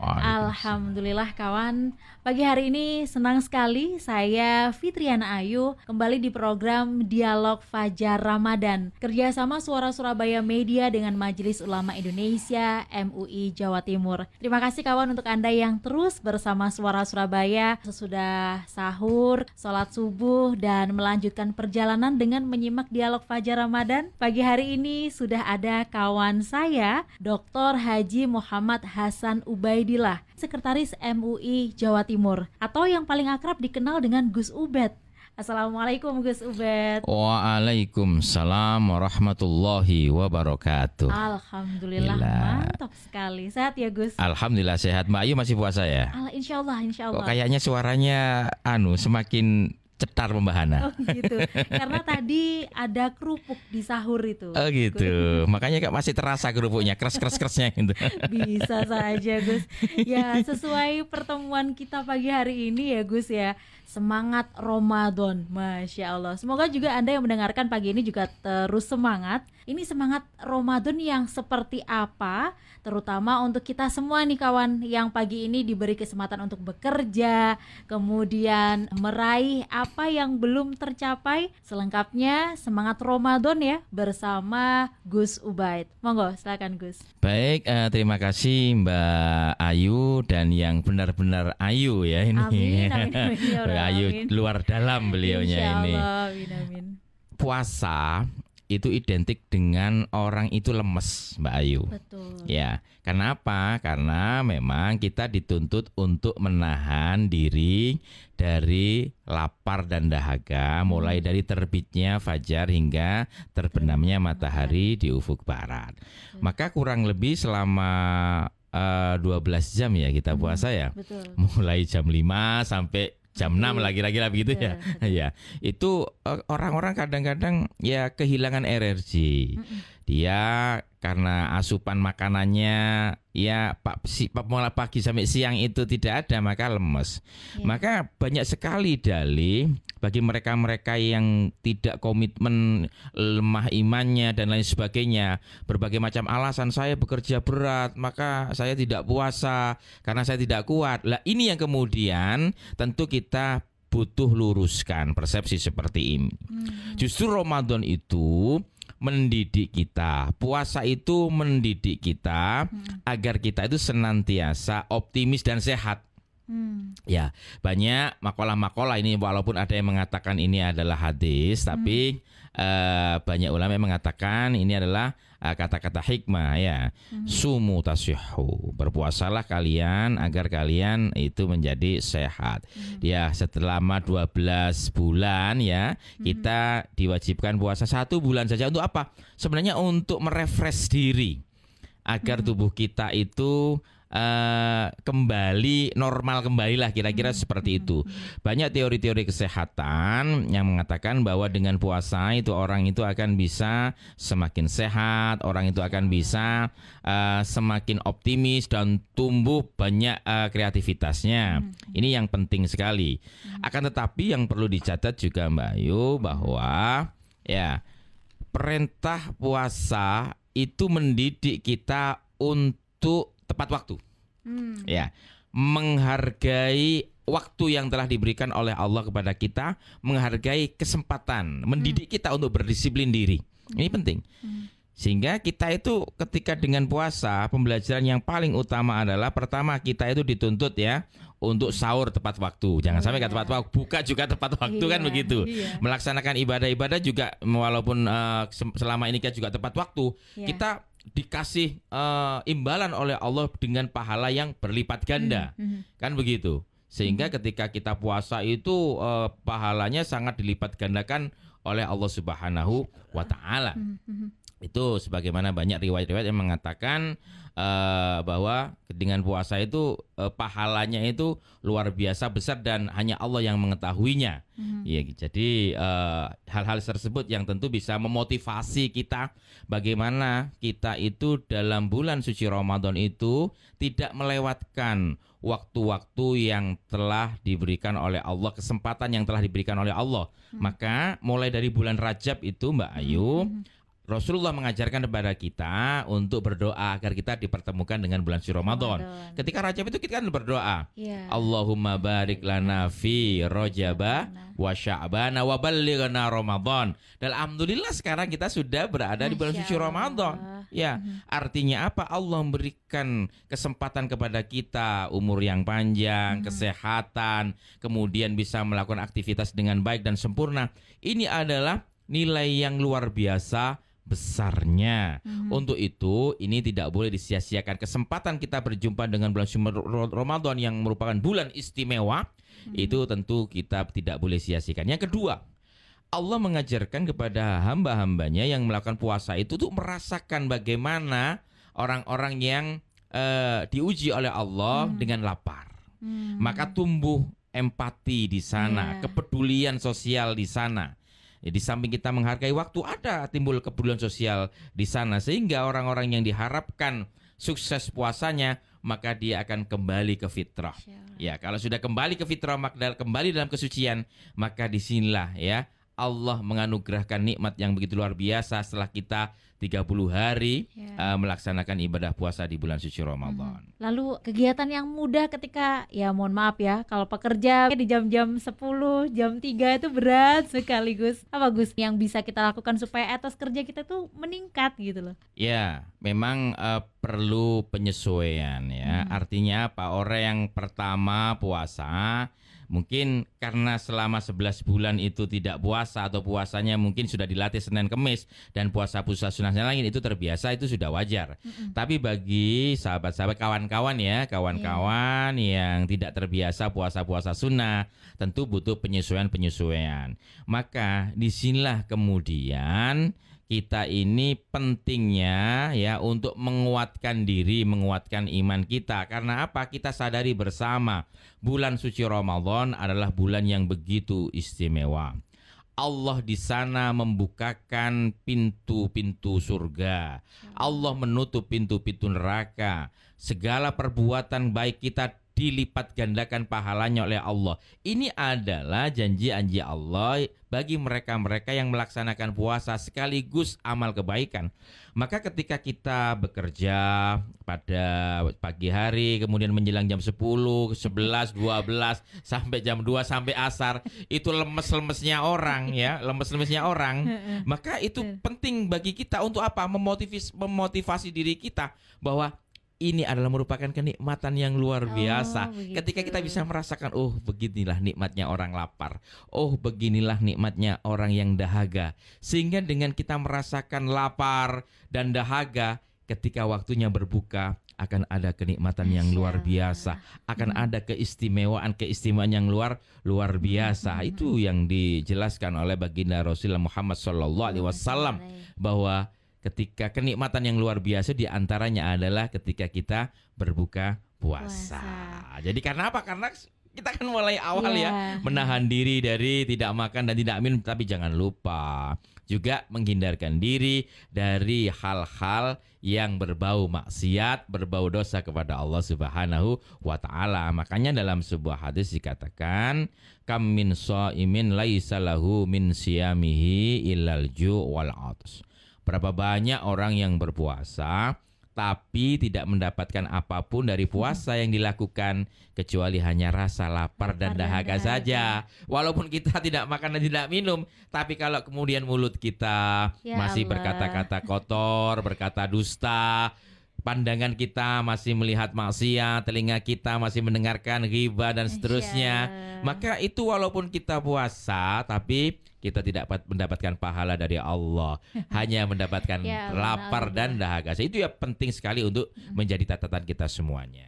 Alhamdulillah kawan, pagi hari ini senang sekali saya Fitriana Ayu kembali di program Dialog Fajar Ramadan kerjasama Suara Surabaya Media dengan Majelis Ulama Indonesia MUI Jawa Timur. Terima kasih kawan untuk anda yang terus bersama Suara Surabaya sesudah sahur, sholat subuh dan melanjutkan perjalanan dengan menyimak Dialog Fajar Ramadan. Pagi hari ini sudah ada kawan saya Dr. Haji Muhammad Hasan Ubaidillah, Sekretaris MUI Jawa Timur atau yang paling akrab dikenal dengan Gus Ubed. Assalamualaikum Gus Ubed. Waalaikumsalam warahmatullahi wabarakatuh. Alhamdulillah Gila. mantap sekali. Sehat ya Gus? Alhamdulillah sehat. Mbak Ayu masih puasa ya? Allah, insya Allah, insya Allah. Kok kayaknya suaranya anu semakin cetar pembahana. Oh gitu. Karena tadi ada kerupuk di sahur itu. Oh gitu. Makanya kak masih terasa kerupuknya, keras-keras-kerasnya gitu. Bisa saja Gus. Ya sesuai pertemuan kita pagi hari ini ya Gus ya semangat Ramadan. Masya Allah. Semoga juga Anda yang mendengarkan pagi ini juga terus semangat. Ini semangat Ramadan yang seperti apa? Terutama untuk kita semua nih kawan yang pagi ini diberi kesempatan untuk bekerja, kemudian meraih apa yang belum tercapai. Selengkapnya semangat Ramadan ya bersama Gus Ubaid. Monggo silakan Gus. Baik, uh, terima kasih Mbak Ayu dan yang benar-benar Ayu ya ini. Amin, amin, amin, ya Ayu luar dalam beliaunya ini. Amin, amin. Puasa itu identik dengan orang itu lemes, Mbak Ayu. Betul. Ya, kenapa? Karena memang kita dituntut untuk menahan diri dari lapar dan dahaga, mulai hmm. dari terbitnya fajar hingga terbenamnya matahari di ufuk barat. Maka kurang lebih selama uh, eh, 12 jam ya kita hmm, puasa ya. Betul. Mulai jam 5 sampai jam 6 lah kira-kira begitu ya. Ya, itu eh, orang-orang kadang-kadang ya kehilangan energi. Dia karena asupan makanannya ya pak si mulai pagi sampai siang itu tidak ada maka lemes. Ya. Maka banyak sekali dalih bagi mereka-mereka yang tidak komitmen lemah imannya dan lain sebagainya berbagai macam alasan saya bekerja berat maka saya tidak puasa karena saya tidak kuat lah ini yang kemudian tentu kita butuh luruskan persepsi seperti ini. Hmm. Justru Ramadan itu mendidik kita. Puasa itu mendidik kita hmm. agar kita itu senantiasa optimis dan sehat. Hmm. Ya, banyak makalah-makalah ini walaupun ada yang mengatakan ini adalah hadis, tapi hmm. uh, banyak ulama yang mengatakan ini adalah kata-kata hikmah ya. Hmm. Sumu tasyuhu. Berpuasalah kalian agar kalian itu menjadi sehat. Hmm. Ya, setelah 12 bulan ya, hmm. kita diwajibkan puasa satu bulan saja untuk apa? Sebenarnya untuk merefresh diri agar hmm. tubuh kita itu uh, kembali normal kembali lah kira-kira hmm. seperti itu. Banyak teori-teori kesehatan yang mengatakan bahwa dengan puasa itu orang itu akan bisa semakin sehat, orang itu akan bisa uh, semakin optimis dan tumbuh banyak uh, kreativitasnya. Hmm. Ini yang penting sekali. Hmm. Akan tetapi yang perlu dicatat juga Mbak Ayu bahwa ya perintah puasa itu mendidik kita untuk tepat waktu. Hmm. Ya, menghargai waktu yang telah diberikan oleh Allah kepada kita, menghargai kesempatan, mendidik hmm. kita untuk berdisiplin diri. Ini hmm. penting. Hmm. Sehingga kita itu ketika dengan puasa, pembelajaran yang paling utama adalah pertama kita itu dituntut ya untuk sahur tepat waktu. Jangan oh, sampai iya. tepat waktu, buka juga tepat waktu kan iya, kan begitu. Iya. Melaksanakan ibadah-ibadah juga walaupun uh, selama ini kita juga tepat waktu, iya. kita dikasih uh, imbalan oleh Allah dengan pahala yang berlipat ganda. Mm -hmm. Kan begitu. Sehingga mm -hmm. ketika kita puasa itu uh, pahalanya sangat dilipat gandakan oleh Allah Subhanahu wa taala. Mm -hmm. Itu sebagaimana banyak riwayat-riwayat yang mengatakan uh, bahwa dengan puasa itu uh, pahalanya itu luar biasa besar dan hanya Allah yang mengetahuinya. Hmm. Ya, jadi hal-hal uh, tersebut yang tentu bisa memotivasi kita bagaimana kita itu dalam bulan suci Ramadan itu tidak melewatkan waktu-waktu yang telah diberikan oleh Allah, kesempatan yang telah diberikan oleh Allah. Hmm. Maka mulai dari bulan Rajab itu Mbak Ayu hmm Rasulullah mengajarkan kepada kita untuk berdoa agar kita dipertemukan dengan bulan suci Ramadan. Ketika Rajab itu kita kan berdoa. Yeah. Allahumma barik lana fi Rajaba wa Sya'bana wa ballighna Ramadan. Dan alhamdulillah sekarang kita sudah berada di bulan suci Ramadan. Ya, mm-hmm. artinya apa? Allah memberikan kesempatan kepada kita umur yang panjang, hmm. kesehatan, kemudian bisa melakukan aktivitas dengan baik dan sempurna. Ini adalah nilai yang luar biasa besarnya. Hmm. Untuk itu, ini tidak boleh disia-siakan. Kesempatan kita berjumpa dengan bulan Ramadan yang merupakan bulan istimewa, hmm. itu tentu kita tidak boleh sia-siakan. Yang kedua, Allah mengajarkan kepada hamba-hambanya yang melakukan puasa itu tuh merasakan bagaimana orang-orang yang uh, diuji oleh Allah hmm. dengan lapar. Hmm. Maka tumbuh empati di sana, yeah. kepedulian sosial di sana. Ya, di samping kita menghargai waktu ada timbul kepedulian sosial di sana sehingga orang-orang yang diharapkan sukses puasanya maka dia akan kembali ke fitrah. Ya, kalau sudah kembali ke fitrah maka kembali dalam kesucian maka di sinilah ya Allah menganugerahkan nikmat yang begitu luar biasa setelah kita 30 hari yeah. Ya. uh, melaksanakan ibadah puasa di bulan suci Ramadan. Hmm. Lalu kegiatan yang mudah ketika ya mohon maaf ya kalau pekerja di jam-jam 10, jam 3 itu berat sekaligus. Apa Gus yang bisa kita lakukan supaya etos kerja kita tuh meningkat gitu loh. Ya, memang uh, perlu penyesuaian ya. Hmm. Artinya apa? Orang yang pertama puasa Mungkin karena selama 11 bulan itu tidak puasa atau puasanya mungkin sudah dilatih Senin Kemis dan puasa-puasa sunnahnya lain itu terbiasa itu sudah wajar. Mm-hmm. Tapi bagi sahabat-sahabat kawan-kawan ya, kawan-kawan yeah. yang tidak terbiasa puasa-puasa sunnah tentu butuh penyesuaian-penyesuaian. Maka di sinilah kemudian kita ini pentingnya ya untuk menguatkan diri, menguatkan iman kita. Karena apa? Kita sadari bersama bulan suci Ramadan adalah bulan yang begitu istimewa. Allah di sana membukakan pintu-pintu surga. Allah menutup pintu-pintu neraka. Segala perbuatan baik kita dilipat gandakan pahalanya oleh Allah. Ini adalah janji-janji Allah bagi mereka-mereka yang melaksanakan puasa sekaligus amal kebaikan. Maka ketika kita bekerja pada pagi hari, kemudian menjelang jam 10, 11, 12 sampai jam 2 sampai asar, itu lemes-lemesnya orang ya, lemes-lemesnya orang. Maka itu penting bagi kita untuk apa? Memotivasi memotivasi diri kita bahwa ini adalah merupakan kenikmatan yang luar oh, biasa. Oh, Ketika kita bisa merasakan, oh beginilah nikmatnya orang lapar, oh beginilah nikmatnya orang yang dahaga. Sehingga dengan kita merasakan lapar dan dahaga, ketika waktunya berbuka akan ada kenikmatan yang luar biasa, akan hmm. ada keistimewaan keistimewaan yang luar luar biasa. Hmm. Itu yang dijelaskan oleh baginda Rasulullah Muhammad SAW bahwa ketika kenikmatan yang luar biasa di antaranya adalah ketika kita berbuka puasa. puasa. Jadi karena apa? Karena kita kan mulai awal yeah. ya menahan diri dari tidak makan dan tidak minum, tapi jangan lupa juga menghindarkan diri dari hal-hal yang berbau maksiat, berbau dosa kepada Allah Subhanahu wa taala. Makanya dalam sebuah hadis dikatakan, "Kam min shaimin laisa lahu min siyamihi illal ju' wal 'atas." Berapa banyak orang yang berpuasa tapi tidak mendapatkan apa pun dari puasa yang dilakukan kecuali hanya rasa lapar, dan dahaga saja. Walaupun kita tidak makan dan tidak minum, tapi kalau kemudian mulut kita ya masih berkata-kata kotor, berkata dusta, pandangan kita masih melihat maksiat, telinga kita masih mendengarkan riba dan seterusnya, maka itu walaupun kita puasa tapi kita tidak mendapatkan pahala dari Allah, hanya mendapatkan ya, lapar dan dahaga. Itu ya penting sekali untuk menjadi catatan kita semuanya.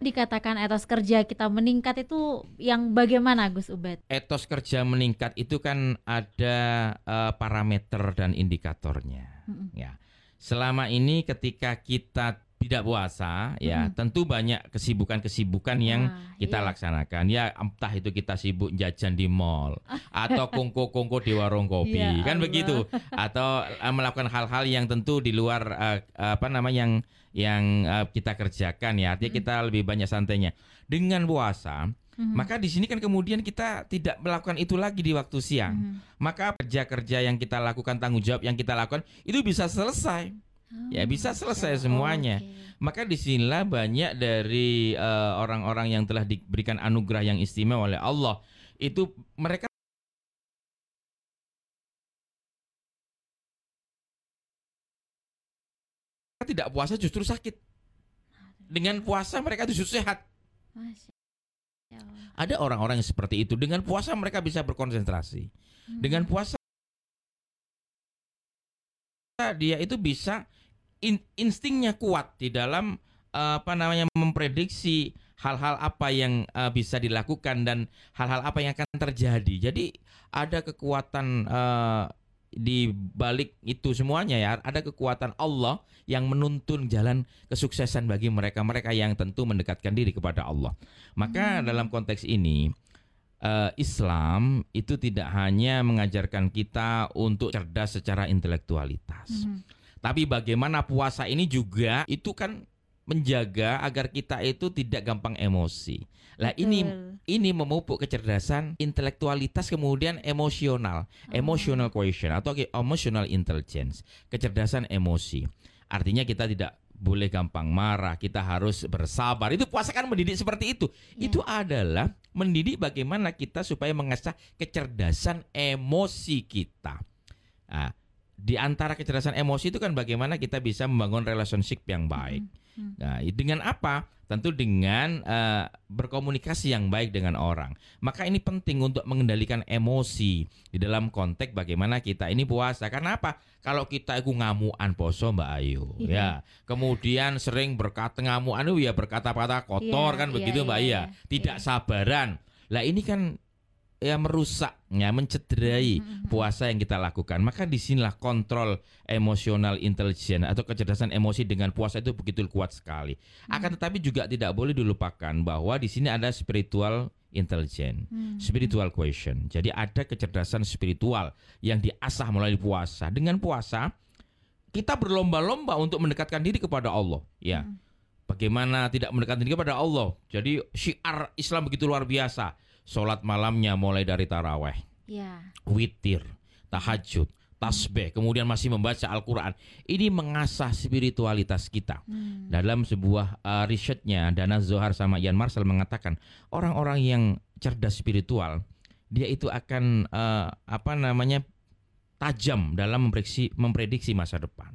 Dikatakan etos kerja kita meningkat itu yang bagaimana Gus Ubed? Etos kerja meningkat itu kan ada uh, parameter dan indikatornya. Ya. Selama ini ketika kita tidak puasa ya Mm-mm. tentu banyak kesibukan-kesibukan yang Wah, kita iya. laksanakan ya entah itu kita sibuk jajan di mall atau kongko-kongko di warung kopi Ya kan Allah. begitu atau eh, melakukan hal-hal yang tentu di luar eh, apa namanya yang yang eh, kita kerjakan ya artinya Mm. kita lebih banyak santainya dengan puasa Mhm. maka di sini kan kemudian kita tidak melakukan itu lagi di waktu siang Mhm. maka kerja-kerja yang kita lakukan tanggung jawab yang kita lakukan itu bisa selesai Ya, bisa Oh, selesai Masya semuanya. Allah, oke. maka di sinilah banyak dari eh, orang-orang yang telah diberikan anugerah yang istimewa oleh Allah itu mereka tidak puasa justru sakit dengan puasa mereka justru sehat Allah. ada orang-orang yang seperti itu dengan puasa mereka bisa berkonsentrasi Hmm. dengan puasa dia itu bisa in- instingnya kuat di dalam eh, apa namanya memprediksi hal-hal apa yang eh, bisa dilakukan dan hal-hal apa yang akan terjadi. Jadi ada kekuatan eh, di balik itu semuanya ya, ada kekuatan Allah yang menuntun jalan kesuksesan bagi mereka-mereka yang tentu mendekatkan diri kepada Allah. Maka Hmm. dalam konteks ini eh, Islam itu tidak hanya mengajarkan kita untuk cerdas secara intelektualitas, Mhm. tapi bagaimana puasa ini juga itu kan menjaga agar kita itu tidak gampang emosi. Lah ini ini memupuk kecerdasan intelektualitas kemudian emosional, Oh. emotional quotient atau emotional intelligence, kecerdasan emosi. Artinya kita tidak boleh gampang marah, kita harus bersabar. Itu puasa kan mendidik seperti itu. Ya. Itu adalah mendidik bagaimana kita supaya mengasah kecerdasan emosi kita. Nah, di antara kecerdasan emosi itu kan bagaimana kita bisa membangun relationship yang baik. Hmm. Nah, dengan apa? Tentu dengan eh, berkomunikasi yang baik dengan orang. Maka ini penting untuk mengendalikan emosi di dalam konteks bagaimana kita ini puasa. Karena apa? Kalau kita itu ngamuan poso Mbak Ayu, Iya. ya. Kemudian sering berkata ngamuan itu ya berkata-kata kotor Iya, kan iya, begitu Mbak iya, Iya. iya. Tidak sabaran. Lah ini kan ya merusak, ya mencederai Mhm. puasa yang kita lakukan. Maka di sinilah kontrol emosional intelligence atau kecerdasan emosi dengan puasa itu begitu kuat sekali. Akan tetapi juga tidak boleh dilupakan bahwa di sini ada spiritual intelligence, Hmm. spiritual question. Jadi ada kecerdasan spiritual yang diasah melalui puasa. Dengan puasa kita berlomba-lomba untuk mendekatkan diri kepada Allah. Ya. Hmm. Bagaimana tidak mendekatkan diri kepada Allah. Jadi syiar Islam begitu luar biasa. Sholat malamnya mulai dari taraweh Ya. witir, tahajud, tasbih, kemudian masih membaca Al-Quran. Ini mengasah spiritualitas kita. Hmm. Dalam sebuah uh, risetnya, Dana Zohar sama Ian Marshall mengatakan orang-orang yang cerdas spiritual, dia itu akan uh, apa namanya tajam dalam memprediksi, memprediksi masa depan.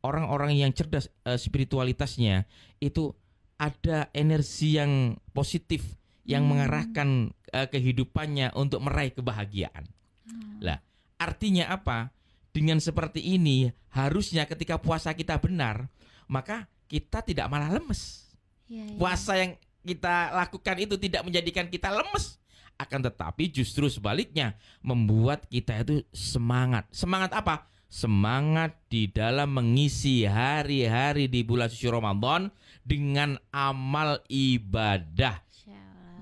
Orang-orang yang cerdas uh, spiritualitasnya itu ada energi yang positif yang Hmm. mengarahkan uh, kehidupannya untuk meraih kebahagiaan. Hmm. Lah, artinya apa? Dengan seperti ini, harusnya ketika puasa kita benar, maka kita tidak malah lemes. Ya, ya. Puasa yang kita lakukan itu tidak menjadikan kita lemes, akan tetapi justru sebaliknya membuat kita itu semangat. Semangat apa? Semangat di dalam mengisi hari-hari di bulan suci Ramadan dengan amal ibadah.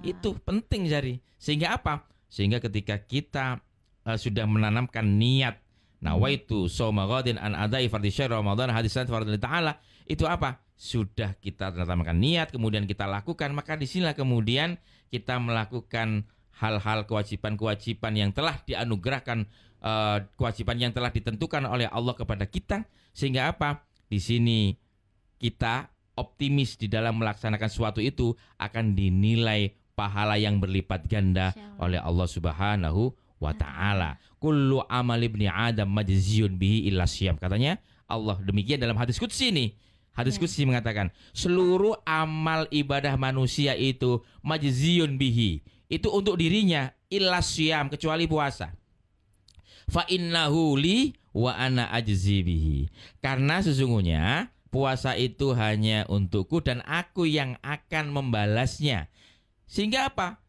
Itu penting jadi. Sehingga apa? Sehingga ketika kita eh, sudah menanamkan niat nawaitu soma ghadin an adai fardhi ramadan hadisan ta'ala itu apa? Sudah kita menanamkan niat kemudian kita lakukan maka di sinilah kemudian kita melakukan hal-hal kewajiban-kewajiban yang telah dianugerahkan eh, kewajiban yang telah ditentukan oleh Allah kepada kita sehingga apa? Di sini kita optimis di dalam melaksanakan sesuatu itu akan dinilai pahala yang berlipat ganda oleh Allah Subhanahu wa taala. Kullu amal ibni Adam majziyun bihi illa syam. Katanya Allah demikian dalam hadis qudsi ini. Hadis qudsi mengatakan seluruh amal ibadah manusia itu majziyun bihi. Itu untuk dirinya illa syam kecuali puasa. Fa innahu li wa ana ajzi bihi. Karena sesungguhnya puasa itu hanya untukku dan aku yang akan membalasnya. Sehingga apa?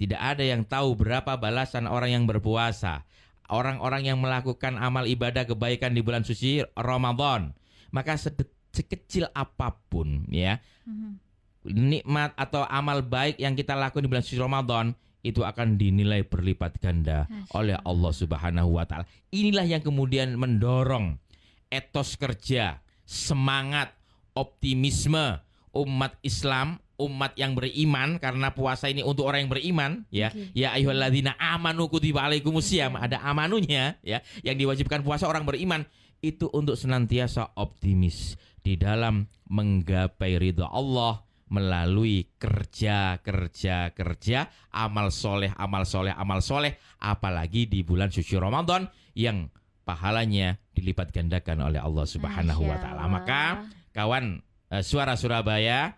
Tidak ada yang tahu berapa balasan orang yang berpuasa. Orang-orang yang melakukan amal ibadah kebaikan di bulan suci Ramadan. Maka sekecil apa pun ya. Hmm. Nikmat atau amal baik yang kita lakukan di bulan suci Ramadan itu akan dinilai berlipat ganda oleh Allah Subhanahu wa taala. Inilah yang kemudian mendorong etos kerja, semangat, optimisme umat Islam, umat yang beriman karena puasa ini untuk orang yang beriman ya. Okay. Ya ayyuhalladzina amanu kutiba alaikumusiyam. Okay. Ada amanunya ya yang diwajibkan puasa orang beriman itu untuk senantiasa optimis di dalam menggapai ridha Allah melalui kerja kerja kerja amal soleh amal soleh amal soleh apalagi di bulan suci Ramadan yang pahalanya dilipat gandakan oleh Allah Subhanahu wa taala. Maka kawan uh, suara Surabaya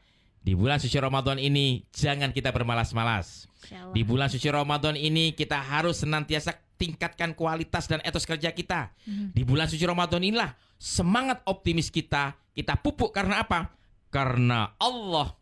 di bulan suci Ramadan ini jangan kita bermalas-malas. Di bulan suci Ramadan ini kita harus senantiasa tingkatkan kualitas dan etos kerja kita. Hmm. Di bulan suci Ramadan inilah semangat optimis kita kita pupuk karena apa? Karena Allah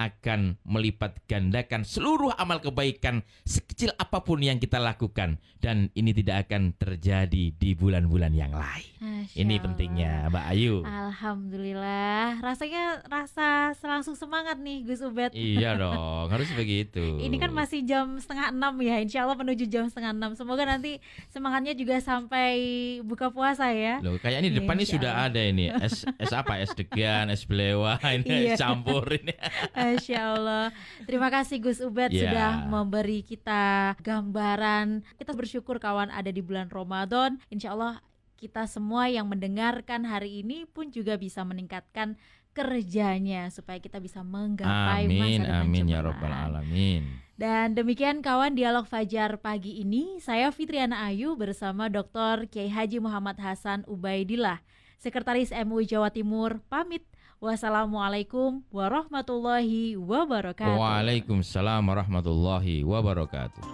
akan melipat gandakan seluruh amal kebaikan sekecil apa pun yang kita lakukan dan ini tidak akan terjadi di bulan-bulan yang lain. Ini Allah. pentingnya Mbak Ayu. Alhamdulillah, rasanya rasa langsung semangat nih Gus Ubed. Iya dong, harus begitu. Ini kan masih jam setengah enam ya, Insya Allah menuju jam setengah enam. Semoga nanti semangatnya juga sampai buka puasa ya. Loh, kayak ini depan ini sudah ada ini es es apa es degan, es belewa, ini iya. es campur ini. Masya Allah. Terima kasih Gus Ubed yeah. sudah memberi kita gambaran. Kita bersyukur kawan ada di bulan Ramadan. Insya Allah kita semua yang mendengarkan hari ini pun juga bisa meningkatkan kerjanya supaya kita bisa menggapai amin, masa depan Amin ya robbal alamin. Dan demikian kawan dialog Fajar pagi ini saya Fitriana Ayu bersama Dr. Kiai Haji Muhammad Hasan Ubaidillah, Sekretaris MUI Jawa Timur pamit. Wassalamualaikum warahmatullahi wabarakatuh. Waalaikumsalam warahmatullahi wabarakatuh.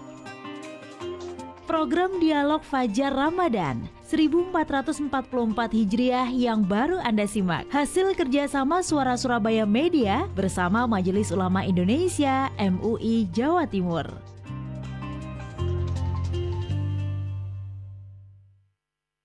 Program Dialog Fajar Ramadan 1444 Hijriah yang baru Anda simak Hasil kerjasama Suara Surabaya Media bersama Majelis Ulama Indonesia MUI Jawa Timur